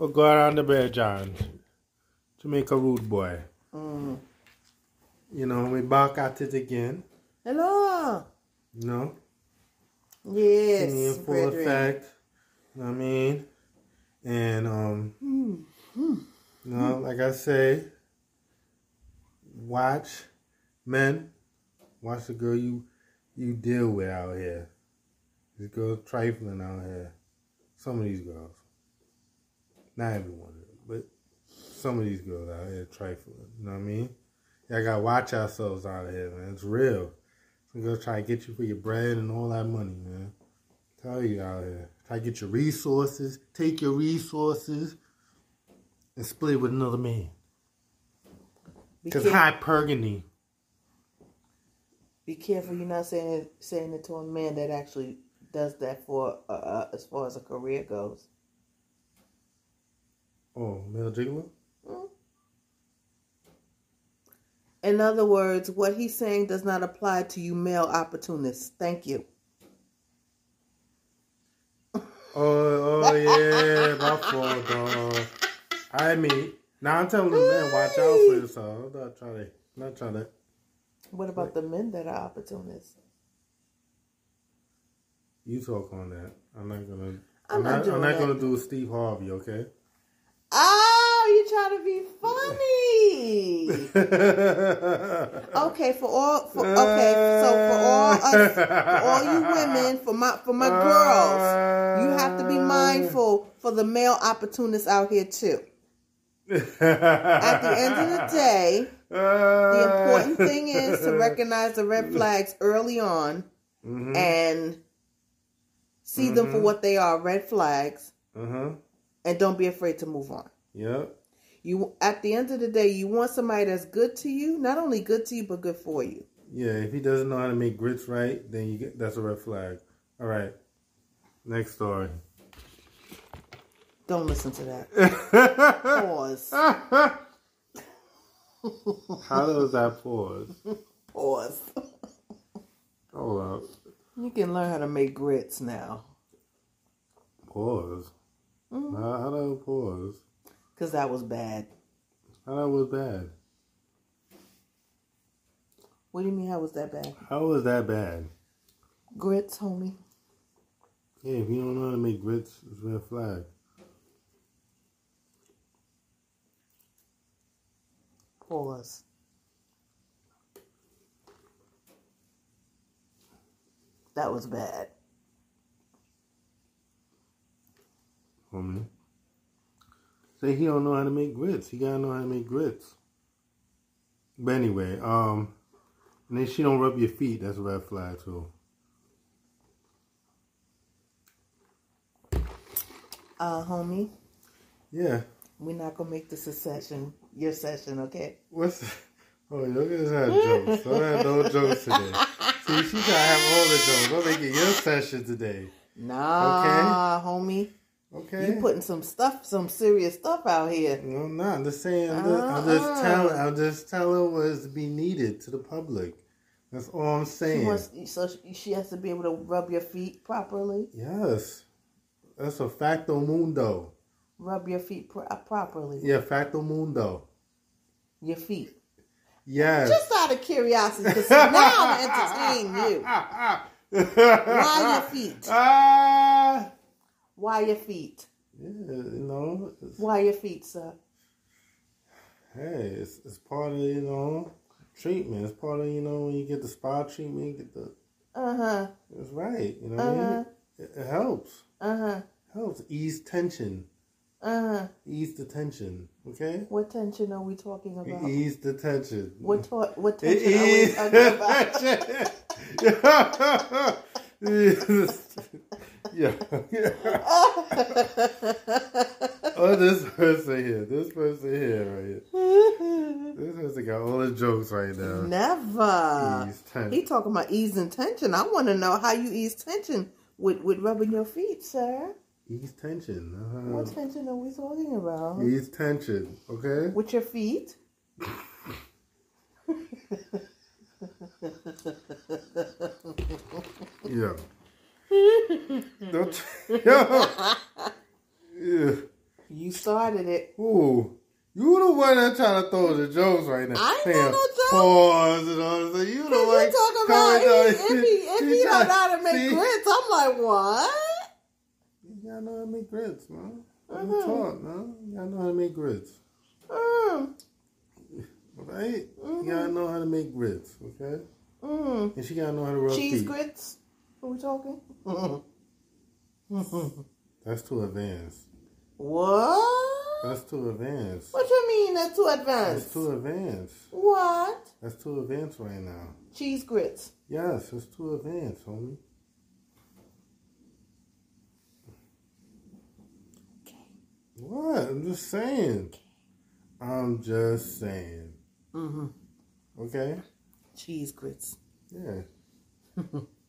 Or go around the Bear John to make a rude boy. Mm. You know, we back at it again. Hello. You know? Yes. In full brethren. effect. You know what I mean? And um Mm. you know, like I say, watch men, watch the girl you you deal with out here. These girls trifling out here. Some of these girls. Not every one of them, but some of these girls out here trifling. You know what I mean? Y'all gotta watch ourselves out here, man. It's real. Some girls try to get you for your bread and all that money, man. Tell you out here. Try to get your resources, take your resources, and split with another man. Because care- hypergamy. be careful you're not saying saying it to a man that actually does that for uh, uh, as far as a career goes. Oh, male gigolo? Mm. In other words, what he's saying does not apply to you male opportunists. Thank you. Oh, oh yeah, my fault, dog. I mean, now I'm telling the man, watch out for yourself. I'm not trying to, not trying to. What about the men that are opportunists? You talk on that. I'm not gonna. I'm I'm, not not. I'm not that. gonna do Steve Harvey. Okay. Trying to be funny. Okay, for all for okay, so for all us, for all you women, for my for my girls, you have to be mindful for the male opportunists out here too. At the end of the day, the important thing is to recognize the red flags early on Mhm. and see them for Mhm. what they are, red flags, Uh huh. and don't be afraid to move on. Yep. You at the end of the day, you want somebody that's good to you, not only good to you but good for you. Yeah. If he doesn't know how to make grits right, then you get that's a red flag. All right. Next story. Don't listen to that. Pause. How does that pause? Pause. Hold up. You can learn how to make grits now. Pause. Mm-hmm. How, how do I pause? Cause that was bad. How that was bad? What do you mean how was that bad? How was that bad? Grits, homie. Yeah, if you don't know how to make grits, it's a red flag. Pause. That was bad. homie. Say he don't know how to make grits. He gotta know how to make grits. But anyway, um, and then she don't rub your feet. That's a red flag too. Uh, homie, Yeah. we're not gonna make this a session, your session, okay? What's? Oh, look at have jokes. Don't have no jokes today. See, she to have all the jokes. I'm making your session today. Nah, homie. Okay. You putting some stuff, some serious stuff out here. No, I'm not. I'm just saying. I'm just, I'm just Uh-uh. telling. I'm just telling what's to be needed to the public. That's all I'm saying. She wants, so she- has to be able to rub your feet properly. Yes, that's a facto mundo. Rub your feet uh, properly. Yeah, facto mundo. Your feet. Yes. Just out of curiosity, because now I'm entertaining you. Why your feet? Ah. Why your feet? Yeah, you know. Why your feet, sir? hey, it's, it's part of you know treatment. It's part of you know when you get the spa treatment, you get the. Uh huh. It's right. You know I Uh-huh. mean? It, it helps. Uh huh. Helps ease tension. Uh huh. Ease the tension. Okay. What tension are we talking about? Ease the tension. What to- what It tension are we talking about? yeah. oh, this person here. This person here, right here. This person got all the jokes right now. Never. Ease tension. He talking about easing tension. I want to know how you ease tension with with rubbing your feet, sir. Ease tension. What Uh-huh. tension are we talking about? Ease tension. Okay. With your feet? Yeah. Don't. Yeah. You started it. Ooh. You the one that trying to throw the jokes right now. I ain't got no jokes. Pause and all this. You the one you talk about coming he, if he if he try- don't know how to make see? grits, I'm like, what? You gotta know how to make grits, man. Mhm. You talk, man. You gotta know how to make grits. Mm, Right? Mhm. You gotta know how to make grits, okay? mm. And she gotta know how to roast Cheese beef. grits? Are we talking? That's too advanced. what? That's too advanced. What you mean that's too advanced? That's too advanced. What? That's too advanced right now. Cheese grits. Yes, it's too advanced, homie. Okay. What? I'm just saying. I'm just saying. Mm-hmm. Okay? Cheese grits. Yeah.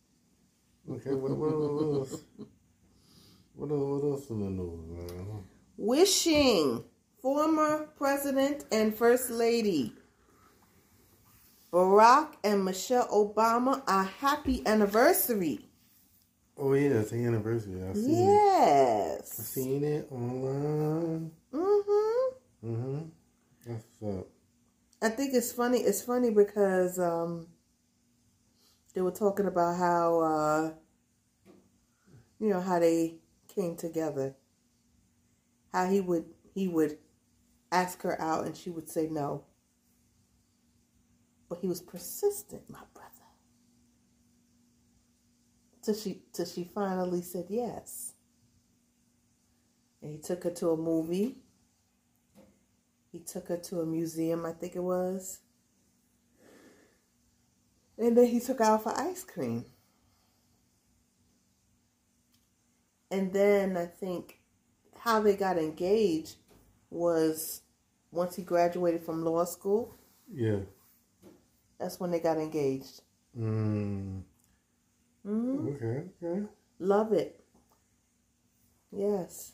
Okay, what, what, what else? What, else- what else in the news, man? Wishing former president and first lady Barack and Michelle Obama a happy anniversary. Oh, yeah, it's the anniversary. I seen it. I Yes. seen it online. Mm-hmm. Mm-hmm. That's up. I think it's funny. It's funny because um, they were talking about how uh, you know how they came together. How he would he would ask her out and she would say no. But he was persistent, my brother. Till she till she finally said yes. And he took her to a movie. He took her to a museum, I think it was. And then he took out for ice cream. And then I think how they got engaged was once he graduated from law school, Yeah. that's when they got engaged. Mm. hmm Okay, okay. Love it. Yes.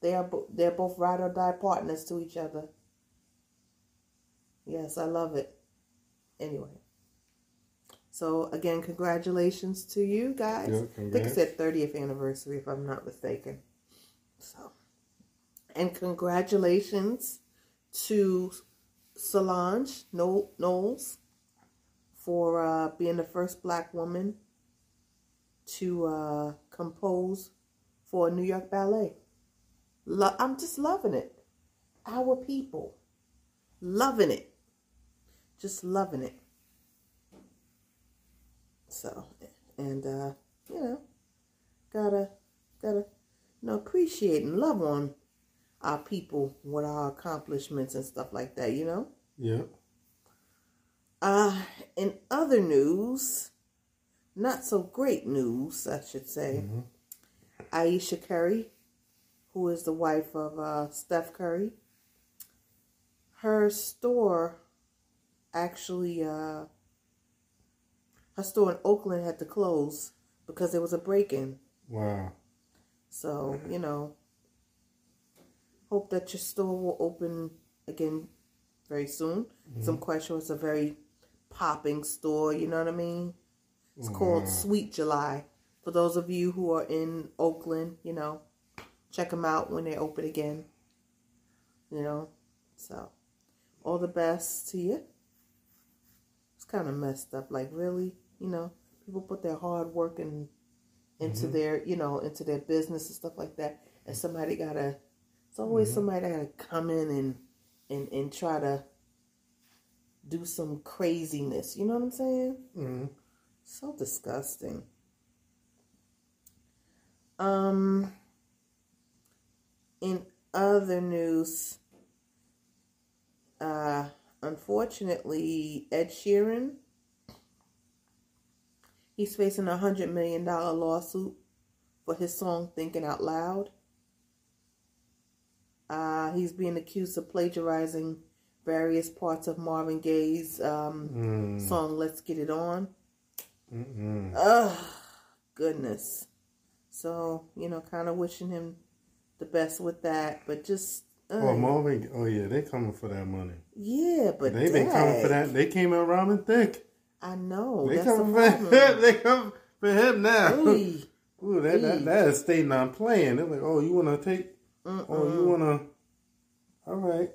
They are bo- they're both ride or die partners to each other. Yes, I love it. Anyway. So again, congratulations to you guys. Yeah, I think it's their 30th anniversary if I'm not mistaken. So and congratulations to Solange Kno- Knowles for uh, being the first black woman to uh, compose for a New York Ballet. Lo- I'm just loving it. Our people. Loving it. Just loving it. So, and, uh, you know, gotta, gotta, you know, appreciate and love on our people with our accomplishments and stuff like that, you know? Yeah. Uh, in other news, not so great news, I should say. Mhm. Ayesha Curry, who is the wife of uh, Steph Curry, her store actually, uh, her store in Oakland had to close because there was a break in. Wow. So, you know, hope that your store will open again very soon. Some quite sure it's a very popping store, you know what I mean? It's called Sweet July. For those of you who are in Oakland, you know, check them out when they open again. You know, so all the best to you. Kind of messed up. Like, really, you know, people put their hard work in, into their, you know, into their business and stuff like that, and somebody gotta. It's always somebody gotta come in and and and try to do some craziness. You know what I'm saying? Mm-hmm. So disgusting. Um in other news, uh unfortunately Ed Sheeran he's facing a hundred million dollar lawsuit for his song Thinking Out Loud. Uh he's being accused of plagiarizing various parts of Marvin Gaye's um Mm. song Let's Get It On. Mm-mm. Ugh, goodness. So, you know, kind of wishing him the best with that, but just, uh, Oh, Marvin. Oh, yeah, they coming for that money. yeah, but they been coming for that. They came out robbing thick. I know. they that's the for him. they come for him now. Ooh, Ooh, that, Ooh. that, that estate not playing. They're like, oh, you want to take Mm-mm. Oh, you wanna? All right.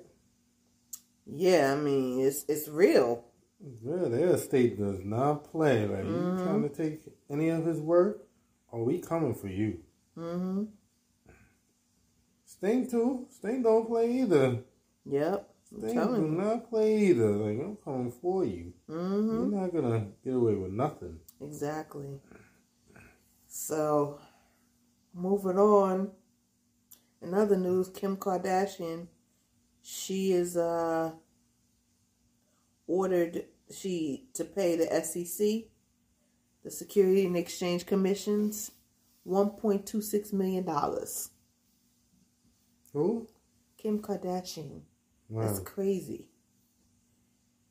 Yeah, I mean it's it's real. Yeah, their estate does not play. Like Mhm. you trying to take any of his work? Oh, we coming for you. Mm-hmm. Sting too. Sting don't play either. Yep. I'm Sting do not play either. Like I'm coming for you. Mm-hmm. You're not gonna get away with nothing. Exactly. So, moving on. In other news, Kim Kardashian, she is uh ordered she to pay the SEC, the Security and Exchange Commissions, one point two six million dollars. Who? Kim Kardashian. Wow. That's crazy.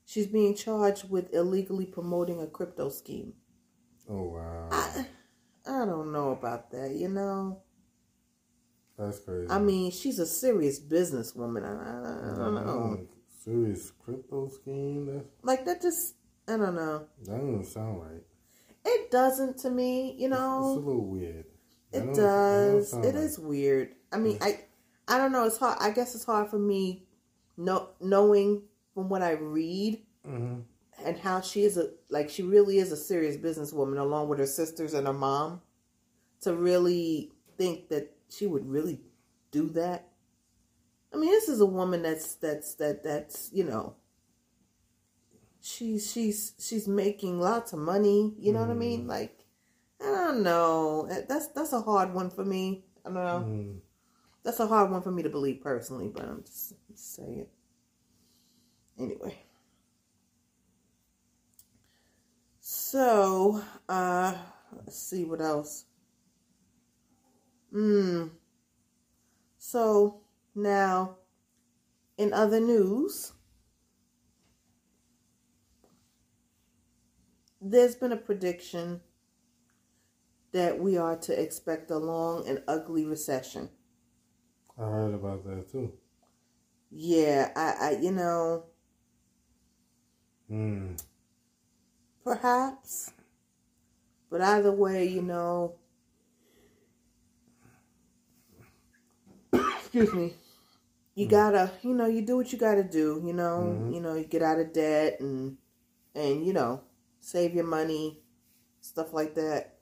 She's being charged with illegally promoting a crypto scheme. Oh wow. I, I don't know about that, you know. That's crazy. I mean, she's a serious businesswoman. I, I, I don't know. Serious crypto scheme. That's Like that just I don't know. that doesn't sound right. It doesn't to me, you know. It's a little weird. That It don't- that don't does. It right. is weird. I mean, I I don't know. It's hard. I guess it's hard for me, know, knowing from what I read Mhm. and how she is a like she really is a serious businesswoman along with her sisters and her mom to really think that she would really do that i mean this is a woman that's that's that that's you know she's she's she's making lots of money you know what i mean like i don't know that's that's a hard one for me i don't know Mm. That's a hard one for me to believe personally but i'm just, just saying anyway So, uh, let's see what else. Hmm. So, now, in other news, there's been a prediction that we are to expect a long and ugly recession. I heard about that too. Yeah, I, I you know, Mm. Perhaps. But either way, you know. excuse me. You gotta, you know, you do what you gotta do. You know, Mhm. you know, you get out of debt and and you know, save your money, stuff like that.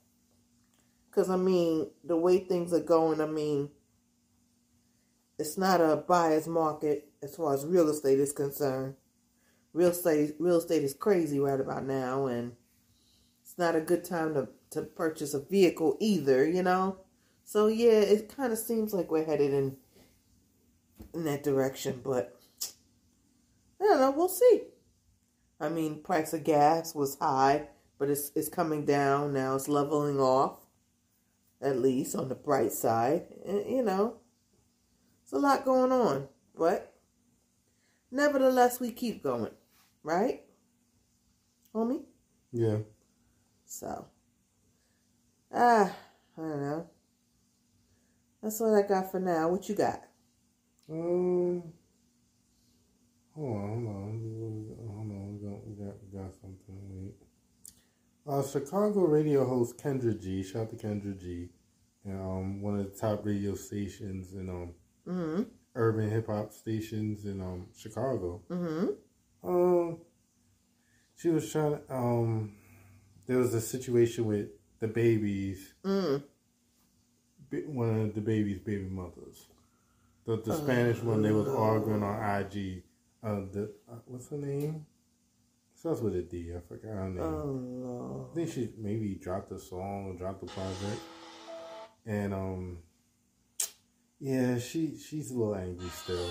Cause I mean, the way things are going, I mean, it's not a buyer's market as far as real estate is concerned. Real estate real estate is crazy right about now and it's not a good time to to purchase a vehicle either you know? So yeah it kind of seems like we're headed in in that direction but i don't know we'll see. I mean price of gas was high but it's it's coming down now. It's leveling off at least on the bright side and, you know it's a lot going on but nevertheless we keep going right? Homie? Yeah. So, ah, I don't know. That's what I got for now. What you got? Um. Hold on, hold on, hold on. We got, we got, we got something. Wait. Uh, Chicago radio host Kendra G. Shout out to Kendra G. And, um, one of the top radio stations in um Mm-hmm. urban hip hop stations in um Chicago. Mm-hmm. Um, she was trying to, um, there was a situation with the babies, Mm. one of the baby's baby mothers. The, the Spanish one, they was arguing on IG. Uh, the, uh, what's her name? Starts with a D. I forgot her name. Oh, I think she maybe dropped a song or dropped a project. And, um, yeah, she she's a little angry still.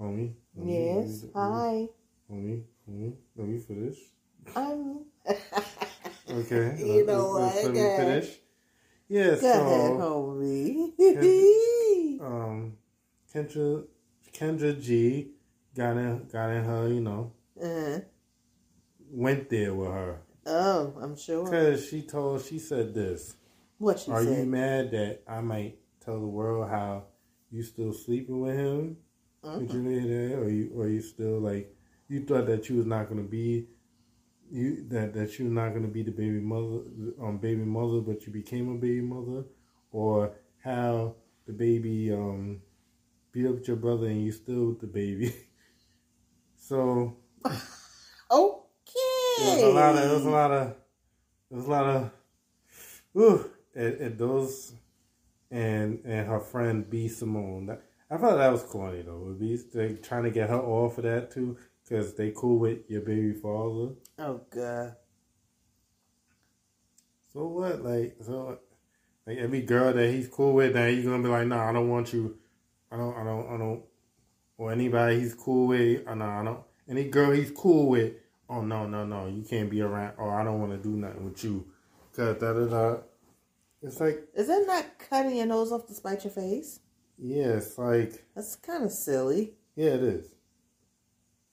Homie? Homie, Yes. me- Hi. Homie, homie, let me finish. I'm. Okay. You let- know let- what? Let me ahead. finish. Yeah, Go ahead, so homie. um, Kendra Kendra G got in got in her, you know, uh, went there with her oh, I'm sure. because she told she said this. What she Are you mad that I might tell the world how you still sleeping with him? Did you hear that? Or you or you still like you thought that you was not gonna be you that that you're not gonna be the baby mother um baby mother but you became a baby mother or how the baby um beat up your brother and you still with the baby. so Okay. There's a lot of, there's a lot of, there's a lot of, ooh, and those, and and her friend B Simone. That, I thought that was corny though. B, they trying to get her off of that too, because they cool with your baby father. Oh god. So what? Like so, like every girl that he's cool with, now he's gonna be like, nah, I don't want you. I don't, I don't, I don't. Or anybody he's cool with, uh, nah, I don't. Any girl he's cool with, oh no, no, no, you can't be around. Or I don't want to do nothing with you, cause da da da. It's like, Is that not cutting your nose off to spite your face? yeah, it's like, That's kind of silly. yeah, it is.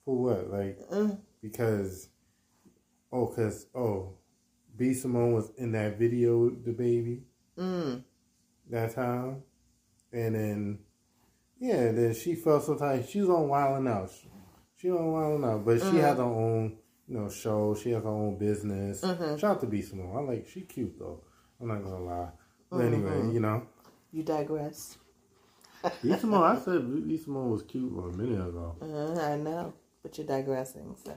For what? Like Mm. because, oh, cause oh, B Simone was in that video, with the baby. Mm. that time, and then yeah, then she felt so tired. She was on Wildin' Out. She on Wildin' Out, but she has her own you know show. She has her own business. Mhm. Shout out to B Simone. I like she cute though. I'm not gonna lie. But anyway, you know, You digress. Simone. I said Simone was cute a minute ago. Uh, I know, but you're digressing. So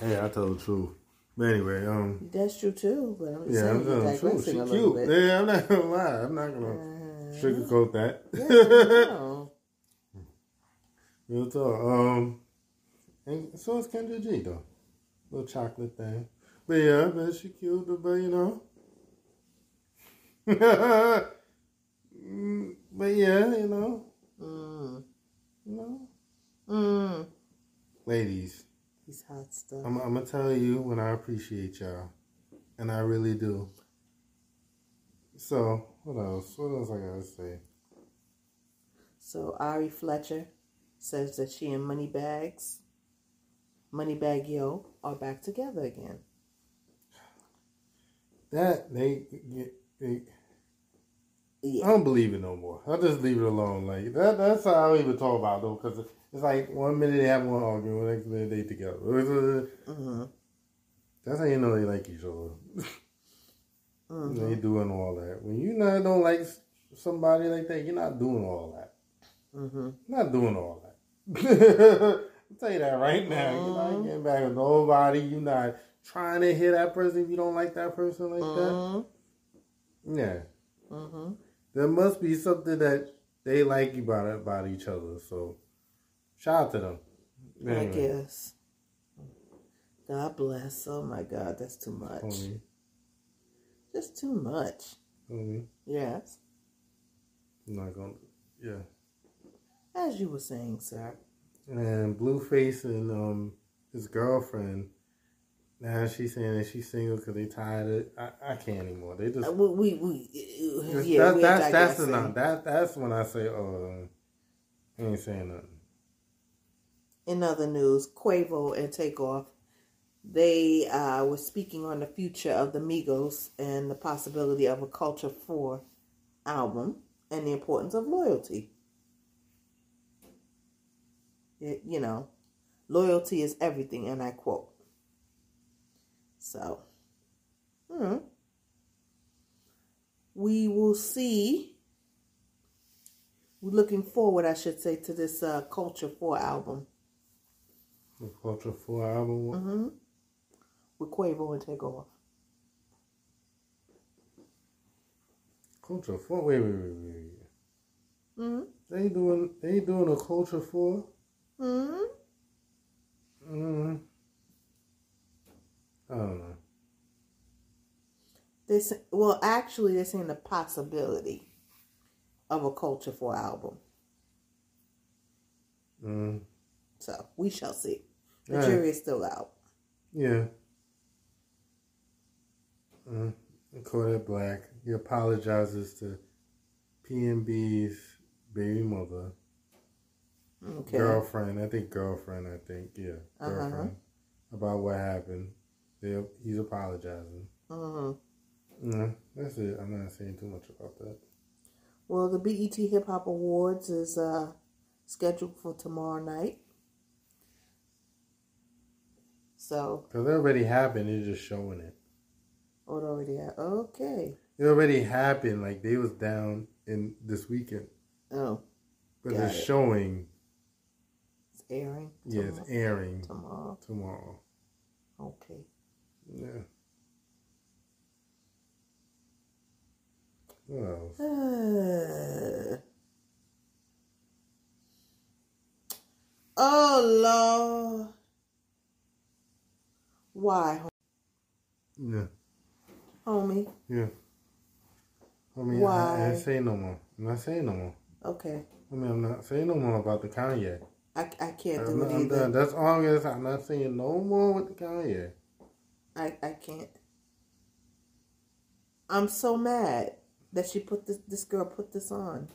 Hey, I told the truth. But anyway, um, that's true too. But I'm just yeah, saying I'm you're telling the. She a cute. bit. Yeah, I'm not gonna lie. I'm not gonna Uh, sugarcoat that. yeah, know. Real talk. Um, and so is Kendra G though, little chocolate thing. But yeah, but she cute, but you know. But yeah, you know, Mm. you know, Mm. ladies, He's hot stuff. I'm, I'm gonna tell you when I appreciate y'all, and I really do. So what else? What else I gotta say? So Ari Fletcher says that she and Moneybags, Moneybagg Yo, are back together again. That they, they I Yeah. don't believe it no more. I'll just leave it alone. Like that. That's how I don't even talk about it, though, because it's like one minute they have one argument, the next minute they together. Mm-hmm. That's how you know they like each other. Mm-hmm. They doing all that. When you not don't like somebody like that, you're not doing all that. Mm-hmm. Not doing all that. I'll tell you that right now. You're Mm-hmm. not getting back with nobody. You're not trying to hit that person if you don't like that person like that. Mm-hmm. Yeah. Mm-hmm. There must be something that they like about about each other. So, shout out to them. I Anyway, guess. God bless. Oh my God, that's too much. Just too much. homie. Yes. I'm not gonna. Yeah. As you were saying, sir. And Blueface and um his girlfriend. Now she's saying that she's single because they tired of. I, I can't anymore. They just. Uh, we, we, we yeah, that, that's that's enough. That that's when I say, oh, I ain't saying nothing. In other news, Quavo and Takeoff, they uh, were speaking on the future of the Migos and the possibility of a Culture 4 album and the importance of loyalty. It, you know, loyalty is everything, and I quote. So, hmm, we will see. We're looking forward, I should say, to this uh, Culture 4 album. The Culture Four album. Mm-hmm. With Quavo and Takeoff. Culture Four. Wait, wait, wait, wait. wait. Mm-hmm. They doing they doing a Culture Four. Mm-hmm. Mm. I don't know. Say, well, actually, they're saying the possibility of a Culture 4 album. Mm. So we shall see. The Right. jury is still out. Yeah. Mm. Kodak Black. He apologizes to PNB's baby mother, Okay. girlfriend. I think girlfriend. I think yeah, Uh-huh. girlfriend. About what happened. They, he's apologizing. Mm-hmm. Mm, that's it. I'm not saying too much about that. Well, the BET Hip Hop Awards is uh, scheduled for tomorrow night. So, Because it already happened. They're just showing it. oh, it already had. Okay. It already happened. Like they was down in this weekend. Oh, but it's it. showing. it's airing. Yeah, it's airing tomorrow. tomorrow. Okay. Yeah. Else? Uh, oh Lord. Why, Yeah, homie? yeah. I mean, I, I ain't saying no more. I'm not saying no more. Okay. I mean, I'm not saying no more about the Kanye. I, I can't I'm, do not, it I'm either. done. That's all I'm. I'm not saying no more with the Kanye. I, I can't. I'm so mad that she put this this girl put this on.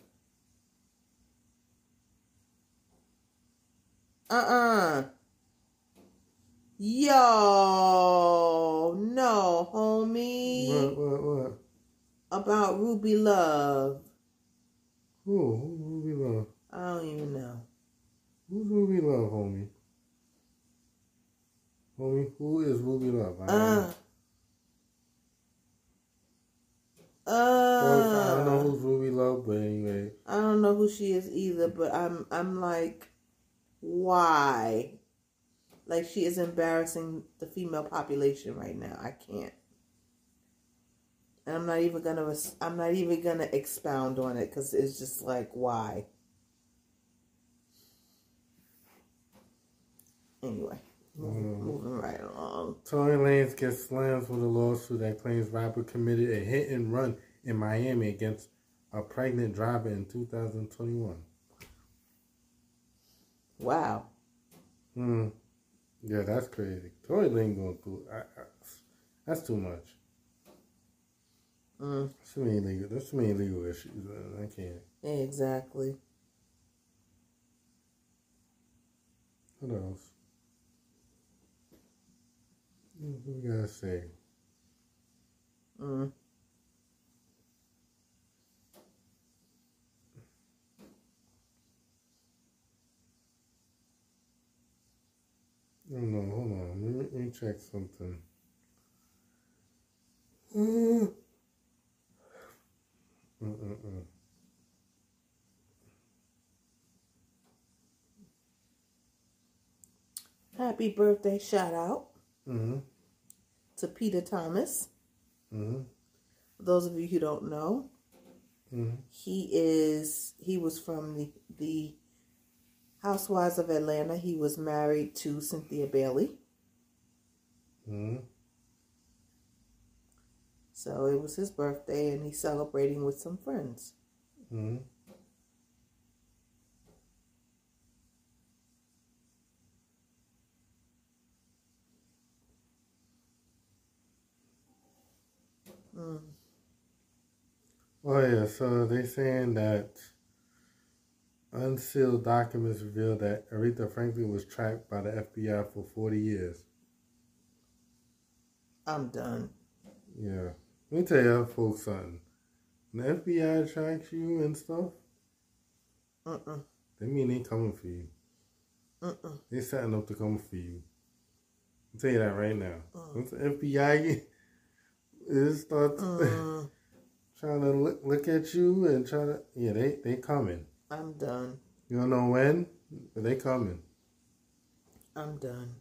Uh-uh. Yo, no, homie. What? What? What? About Ruby Love. Who? Who Ruby Love? I don't even know. Who's Ruby Love, homie? Homie, who is Ruby Love? I don't Uh. know. Well, I don't know Uh, who's Ruby Love, but anyway. I don't know who she is either, but I'm I'm like, why? Like she is embarrassing the female population right now. I can't. And I'm not even gonna. I'm not even gonna expound on it because it's just like why. Anyway, Mm. moving right along. Tory Lanez gets slammed with a lawsuit that claims rapper committed a hit and run in Miami against a pregnant driver in 2021. Wow. Hmm. Yeah, that's crazy. Tory Lanez going through. I, I, that's too much. Mm, That's too many legal. That's too many legal issues. I can't. exactly. What else? We gotta say? Mm. Oh no, hold on. Let me, let me check something. Mm. Mm-mm-mm. Happy birthday! Shout out Mm-hmm. to Peter Thomas. Mm-hmm. For those of you who don't know, Mm-hmm. he is he was from the the Housewives of Atlanta. He was married to Cynthia Bailey. Mm-hmm. So it was his birthday and he's celebrating with some friends. Mm-hmm. Oh yeah, so they're saying that unsealed documents reveal that Aretha Franklin was tracked by the FBI for forty years. I'm done. Yeah. Let me tell you folks something. When the FBI tracks you and stuff, uh-uh. they mean they coming for you. Uh-uh. They setting up to come for you. I'll tell you that right now. Mm. Once the FBI is starts Mm. trying to look, look at you and try to yeah, they they coming. I'm done. You don't know when, but they coming. I'm done.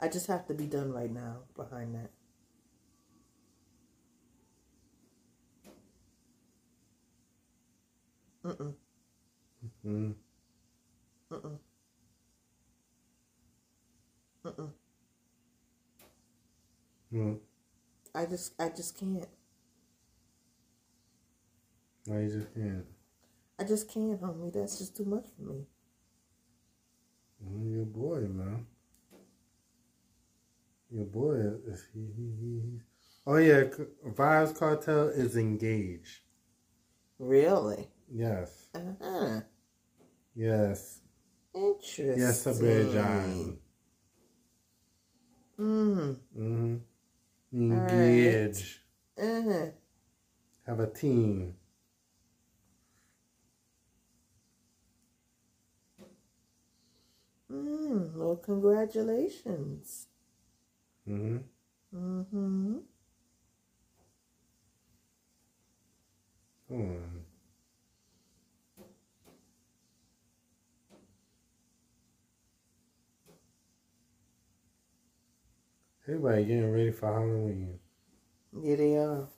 I just have to be done right now behind that. Mm-mm. Mm. Mm-mm. Mm-mm. Mm. I just I just can't. No, you just can't. I just can't, homie. That's just too much for me. Mm, your boy, man. Your boy is he he he. he. Oh yeah, Vybz Kartel is engaged. Really? Yes, Uh-huh. yes, Interesting. yes, Azerbaijan. Mm. Mm-hmm. Right. Engage. Uh-huh. Have a team. Mm. Well, congratulations. Mm-hmm. Mm-hmm. Come Everybody getting ready for Halloween. Yeah, they are.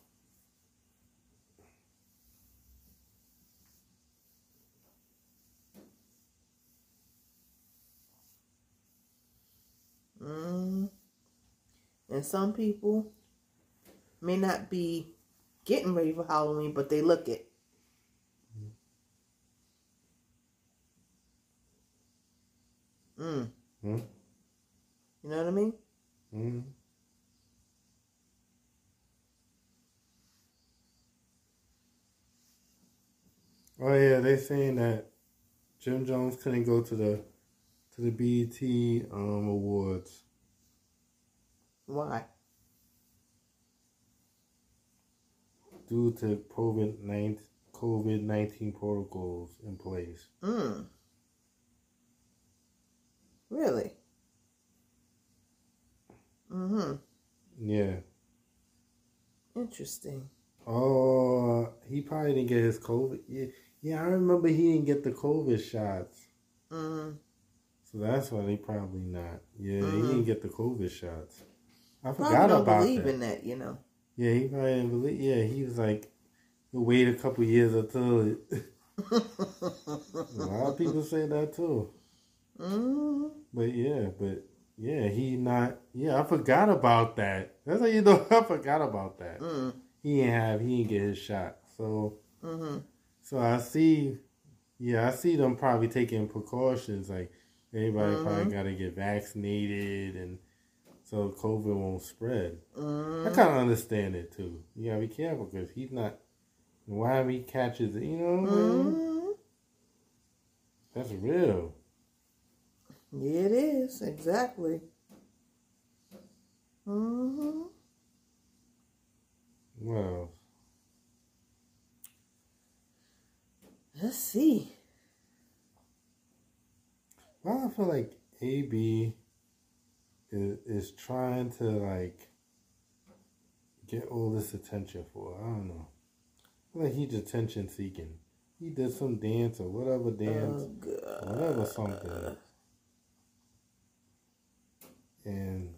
Mm. And some people may not be getting ready for Halloween, but they look it. Mm. Hmm? You know what I mean? Mm. Oh yeah, they saying that Jim Jones couldn't go to the to the BET um, awards. Why? Due to COVID nineteen COVID nineteen protocols in place. Mm. Really? Mm-hmm. Yeah. Interesting. Oh, he probably didn't get his COVID. Yeah, yeah, I remember he didn't get the COVID shots. Mm. So that's why they probably not. Yeah, he Mhm. didn't get the COVID shots. I Probably forgot don't about believe that. in that, you know. Yeah, he probably didn't believe. Yeah, he was like, wait a couple years until it. a lot of people say that too. mm. But yeah, but yeah, he not. Yeah, I forgot about that. That's how you know I forgot about that. Mm. He didn't have. He didn't get his shot. So Mm-hmm. so I see. Yeah, I see them probably taking precautions. Like everybody probably Mhm. got to get vaccinated, and so COVID won't spread. I Mm. kind of understand it too. You gotta be careful because he's not. Why he catches it? You know what I mean? Mm. That's real. Yeah, it is. Exactly. Mm-hmm. Well, Let's see. well, I feel like AB is, is trying to like get all this attention for. I don't know. I feel like he's attention seeking. He did some dance or whatever dance, Oh, God. whatever something, and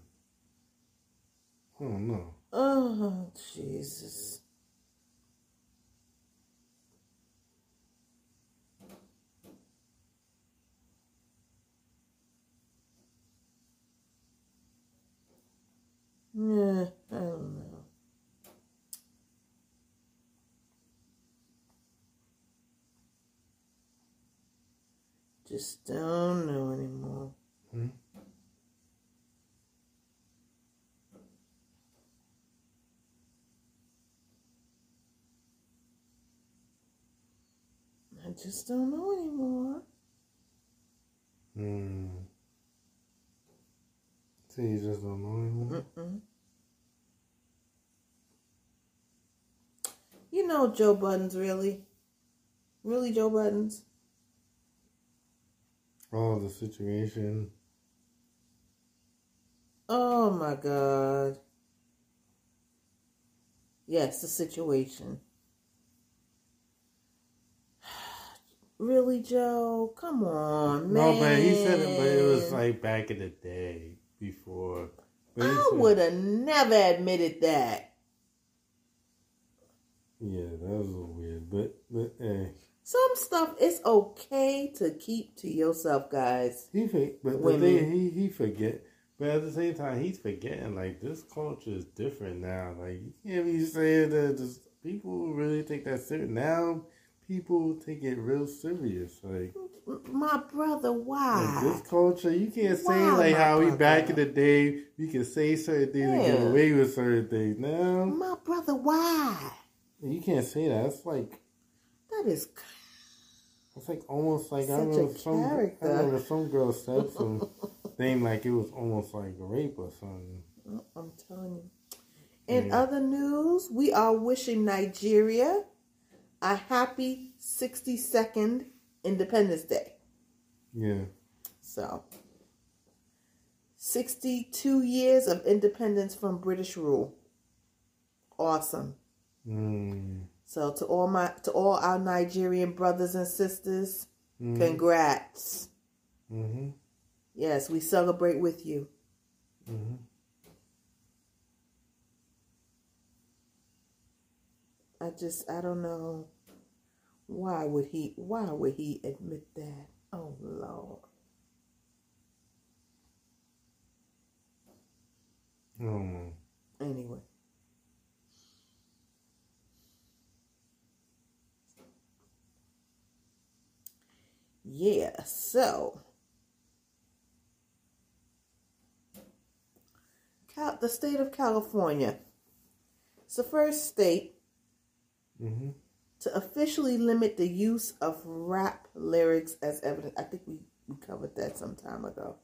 I don't know. Oh, Jesus. Yeah, I don't know. Just don't know anymore. Hmm? Just don't know anymore. Hmm. See, you just don't know anymore. Mm-mm. You know Joe Buttons, really? Really, Joe Buttons? Oh, the situation. Oh my God. Yes, the situation. Really, Joe? Come on, man. No, but he said it, but it was like back in the day before. But I would have never admitted that. Yeah, that was a little weird, but but eh, Some stuff it's okay to keep to yourself, guys. he but the thing he he forget. But at the same time, he's forgetting like this culture is different now. Like you can't be saying that just people really take that serious now. People take it real serious. Like, My brother, like why? this culture, you can't say like how we back in the day. We can say certain things and get away with certain things. Now My brother, why? you can't say that. It's like That is It's like almost like I Such a remember some I character. remember some girl said some thing like it was almost like rape or something. Oh, I'm telling you. In Yeah. other news, we are wishing Nigeria a happy 62nd Independence Day. Yeah. So, 62 years of independence from British rule. Awesome. Mm. So to all my to all our Nigerian brothers and sisters, Mm. congrats. Mm-hmm. Yes, we celebrate with you. Mm-hmm. I just I don't know. Why would he? Why would he admit that? Oh Lord. Oh. Anyway. Yeah, so Cal- the state of California. It's the first state Mm-hmm. to officially limit the use of rap lyrics as evidence. I think we, we covered that some time ago.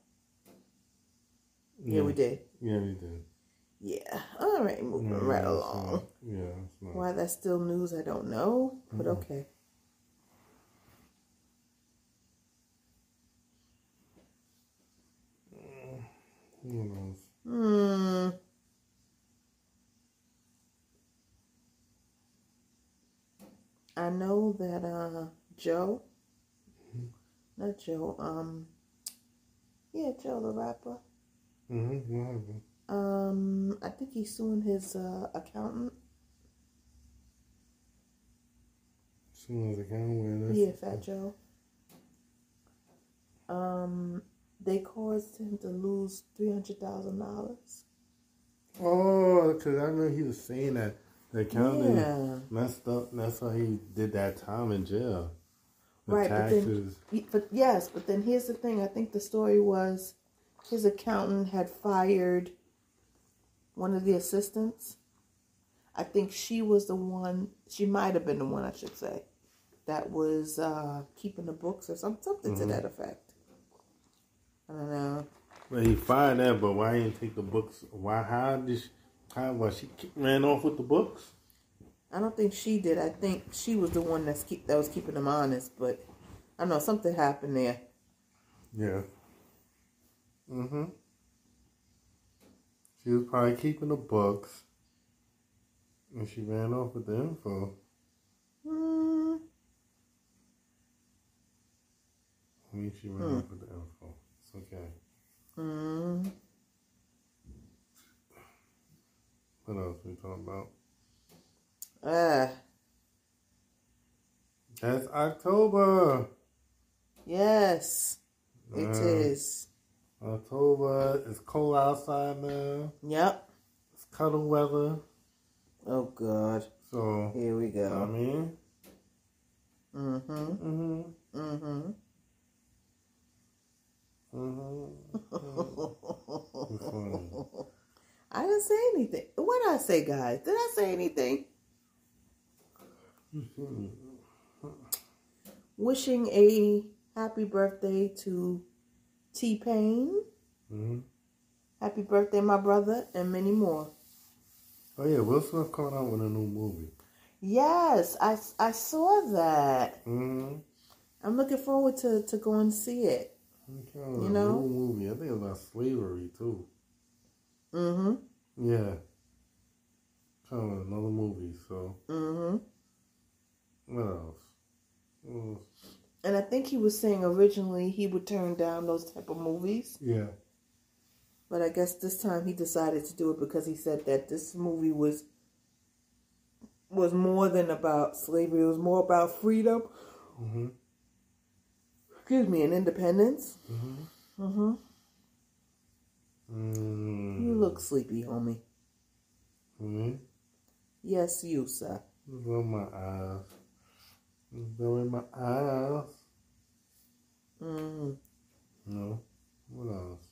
Yeah, we did. Yeah, we did. Yeah. All right, moving Yeah, right along. not- yeah, that's. Why that's still news, I don't know, but Mhm. okay. Who knows? Hmm. I know that uh Joe, not Joe, um, yeah, Joe the rapper. Mm-hmm. Um, I think he's suing his uh, accountant. I can win. Yeah, Fat Joe. Um, they caused him to lose three hundred thousand dollars. Oh, because I remember he was saying that the accountant Yeah. messed up. That's why he did that time in jail. Right, but then- But yes, but then here's the thing. I think the story was his accountant had fired one of the assistants. I think she was the one. She might have been the one, I should say, that was uh, keeping the books or some, something Mhm. to that effect. I don't know. Well, he fired that, but why didn't take the books? Why? How did she? How was she ran off with the books? I don't think she did. I think she was the one that's keep that was keeping them honest. But I don't know something happened there. Yeah. Mm-hmm. She was probably keeping the books, and she ran off with the info. Hmm. I mean, she ran Hmm. off with the info. It's okay. Hmm. What else we talking about? Ah. That's October. Yes. It Uh, is. October. It's cold outside now. Yep. It's cuddle weather. Oh God. So, Here we go. I mean, Mm-hmm. mm-hmm, Mm-hmm. mm-hmm. Funny. I didn't say anything. What did I say, guys? Did I say anything? Mhm. Wishing a happy birthday to T Pain. Mhm. Happy birthday, my brother, and many more. Oh yeah, Will Smith coming out with a new movie. Yes, I, I saw that. Mm-hmm. I'm looking forward to, to going to see it. You You know? new movie. I think it's about slavery too. Mm-hmm. Yeah. Coming another movie. So Mm-hmm. what else? What else? And I think he was saying originally he would turn down those type of movies. Yeah. But I guess this time he decided to do it because he said that this movie was was more than about slavery. It was more about freedom. Mm-hmm. Excuse me, and independence. Mm-hmm. Mm-hmm. Mm. You look sleepy, homie. Mm-hmm. Yes, you, sir. Blow my eyes. Blowing my eyes. Mm. No. What else?